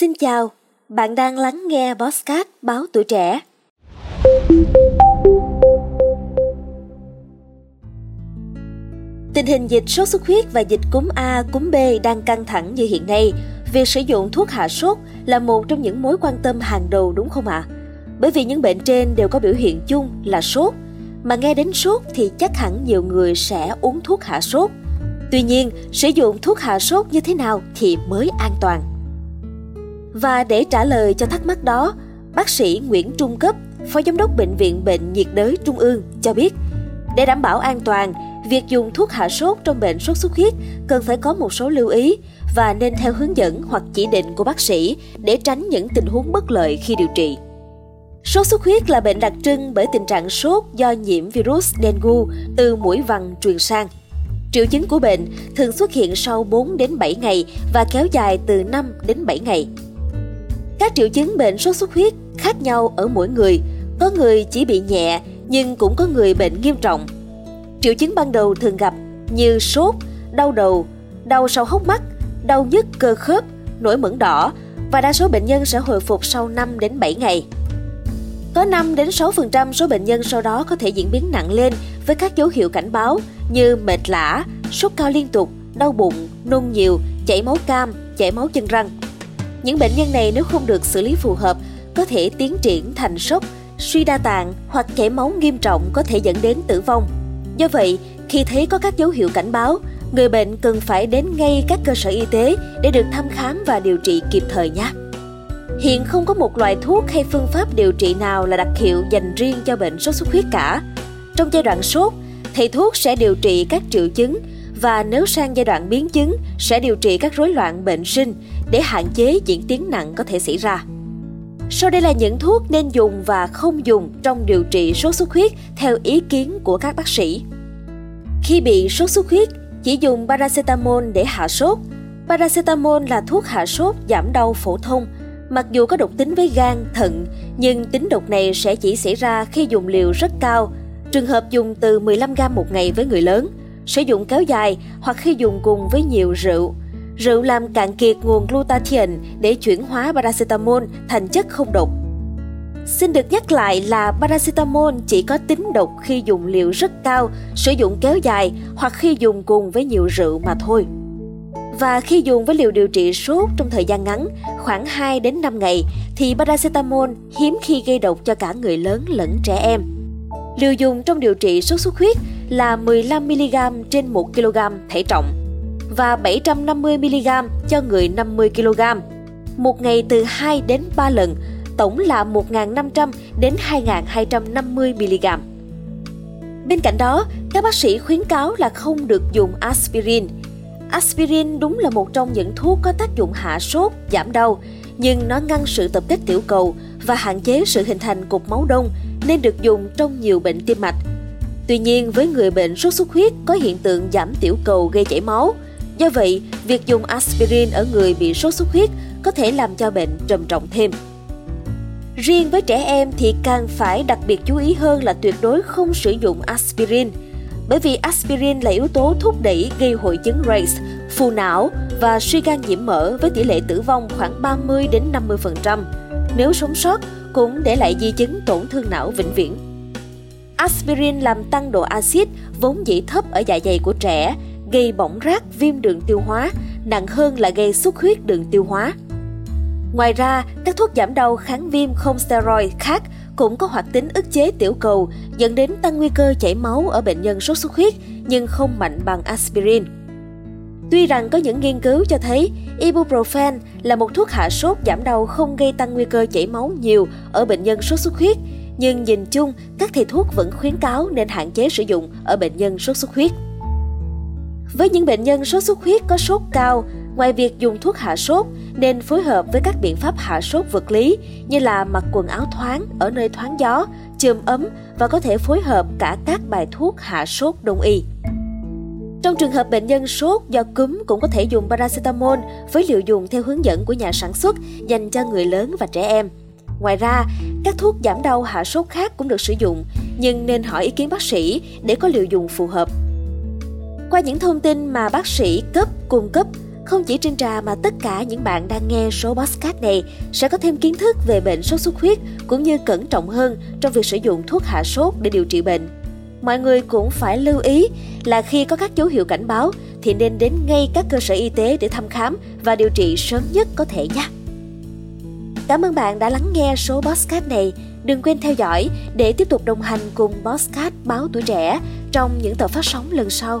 Xin chào, bạn đang lắng nghe Bosscat báo tuổi trẻ. Tình hình dịch sốt xuất huyết và dịch cúm A, cúm B đang căng thẳng như hiện nay. Việc sử dụng thuốc hạ sốt là một trong những mối quan tâm hàng đầu đúng không ạ? À? Bởi vì những bệnh trên đều có biểu hiện chung là sốt, mà nghe đến sốt thì chắc hẳn nhiều người sẽ uống thuốc hạ sốt. Tuy nhiên, sử dụng thuốc hạ sốt như thế nào thì mới an toàn? Và để trả lời cho thắc mắc đó, bác sĩ Nguyễn Trung Cấp, Phó Giám đốc Bệnh viện Bệnh nhiệt đới Trung ương cho biết, để đảm bảo an toàn, việc dùng thuốc hạ sốt trong bệnh sốt xuất huyết cần phải có một số lưu ý và nên theo hướng dẫn hoặc chỉ định của bác sĩ để tránh những tình huống bất lợi khi điều trị. Sốt xuất huyết là bệnh đặc trưng bởi tình trạng sốt do nhiễm virus dengue từ mũi vằn truyền sang. Triệu chứng của bệnh thường xuất hiện sau 4 đến 7 ngày và kéo dài từ 5 đến 7 ngày. Các triệu chứng bệnh sốt xuất huyết khác nhau ở mỗi người, có người chỉ bị nhẹ nhưng cũng có người bệnh nghiêm trọng. Triệu chứng ban đầu thường gặp như sốt, đau đầu, đau sau hốc mắt, đau nhức cơ khớp, nổi mẩn đỏ và đa số bệnh nhân sẽ hồi phục sau 5 đến 7 ngày. Có 5 đến 6% số bệnh nhân sau đó có thể diễn biến nặng lên với các dấu hiệu cảnh báo như mệt lả, sốt cao liên tục, đau bụng, nôn nhiều, chảy máu cam, chảy máu chân răng. Những bệnh nhân này nếu không được xử lý phù hợp có thể tiến triển thành sốc, suy đa tạng hoặc chảy máu nghiêm trọng có thể dẫn đến tử vong. Do vậy, khi thấy có các dấu hiệu cảnh báo, người bệnh cần phải đến ngay các cơ sở y tế để được thăm khám và điều trị kịp thời nhé. Hiện không có một loại thuốc hay phương pháp điều trị nào là đặc hiệu dành riêng cho bệnh sốt xuất huyết cả. Trong giai đoạn sốt, thầy thuốc sẽ điều trị các triệu chứng và nếu sang giai đoạn biến chứng sẽ điều trị các rối loạn bệnh sinh để hạn chế diễn tiến nặng có thể xảy ra. Sau đây là những thuốc nên dùng và không dùng trong điều trị sốt xuất huyết theo ý kiến của các bác sĩ. Khi bị sốt xuất huyết, chỉ dùng paracetamol để hạ sốt. Paracetamol là thuốc hạ sốt giảm đau phổ thông. Mặc dù có độc tính với gan, thận, nhưng tính độc này sẽ chỉ xảy ra khi dùng liều rất cao. Trường hợp dùng từ 15 g một ngày với người lớn, sử dụng kéo dài hoặc khi dùng cùng với nhiều rượu. Rượu làm cạn kiệt nguồn glutathione để chuyển hóa paracetamol thành chất không độc. Xin được nhắc lại là paracetamol chỉ có tính độc khi dùng liều rất cao, sử dụng kéo dài hoặc khi dùng cùng với nhiều rượu mà thôi. Và khi dùng với liều điều trị sốt trong thời gian ngắn, khoảng 2 đến 5 ngày, thì paracetamol hiếm khi gây độc cho cả người lớn lẫn trẻ em. Liều dùng trong điều trị sốt xuất huyết là 15mg trên 1 kg thể trọng và 750mg cho người 50kg. Một ngày từ 2 đến 3 lần, tổng là 1.500 đến 2.250mg. Bên cạnh đó, các bác sĩ khuyến cáo là không được dùng aspirin. Aspirin đúng là một trong những thuốc có tác dụng hạ sốt, giảm đau, nhưng nó ngăn sự tập kết tiểu cầu và hạn chế sự hình thành cục máu đông nên được dùng trong nhiều bệnh tim mạch. Tuy nhiên, với người bệnh sốt xuất huyết có hiện tượng giảm tiểu cầu gây chảy máu. Do vậy, việc dùng aspirin ở người bị sốt xuất huyết có thể làm cho bệnh trầm trọng thêm. Riêng với trẻ em thì càng phải đặc biệt chú ý hơn là tuyệt đối không sử dụng aspirin, bởi vì aspirin là yếu tố thúc đẩy gây hội chứng Graves, phù não và suy gan nhiễm mỡ với tỷ lệ tử vong khoảng 30 đến 50%. Nếu sống sót cũng để lại di chứng tổn thương não vĩnh viễn. Aspirin làm tăng độ axit vốn dĩ thấp ở dạ dày của trẻ, gây bỏng rát viêm đường tiêu hóa, nặng hơn là gây xuất huyết đường tiêu hóa. Ngoài ra, các thuốc giảm đau kháng viêm không steroid khác cũng có hoạt tính ức chế tiểu cầu, dẫn đến tăng nguy cơ chảy máu ở bệnh nhân sốt xuất huyết nhưng không mạnh bằng aspirin. Tuy rằng có những nghiên cứu cho thấy ibuprofen là một thuốc hạ sốt giảm đau không gây tăng nguy cơ chảy máu nhiều ở bệnh nhân sốt xuất huyết, nhưng nhìn chung, các thầy thuốc vẫn khuyến cáo nên hạn chế sử dụng ở bệnh nhân sốt xuất huyết. Với những bệnh nhân sốt xuất huyết có sốt cao, ngoài việc dùng thuốc hạ sốt, nên phối hợp với các biện pháp hạ sốt vật lý như là mặc quần áo thoáng ở nơi thoáng gió, chườm ấm và có thể phối hợp cả các bài thuốc hạ sốt đông y. Trong trường hợp bệnh nhân sốt do cúm cũng có thể dùng paracetamol với liều dùng theo hướng dẫn của nhà sản xuất dành cho người lớn và trẻ em. Ngoài ra, các thuốc giảm đau hạ sốt khác cũng được sử dụng, nhưng nên hỏi ý kiến bác sĩ để có liều dùng phù hợp. Qua những thông tin mà bác sĩ cấp cung cấp, Không chỉ Trinh Trà mà tất cả những bạn đang nghe số podcast này sẽ có thêm kiến thức về bệnh sốt xuất huyết cũng như cẩn trọng hơn trong việc sử dụng thuốc hạ sốt để điều trị bệnh. Mọi người cũng phải lưu ý là khi có các dấu hiệu cảnh báo thì nên đến ngay các cơ sở y tế để thăm khám và điều trị sớm nhất có thể nhé. Cảm ơn bạn đã lắng nghe số podcast này. Đừng quên theo dõi để tiếp tục đồng hành cùng podcast Báo Tuổi Trẻ trong những tập phát sóng lần sau.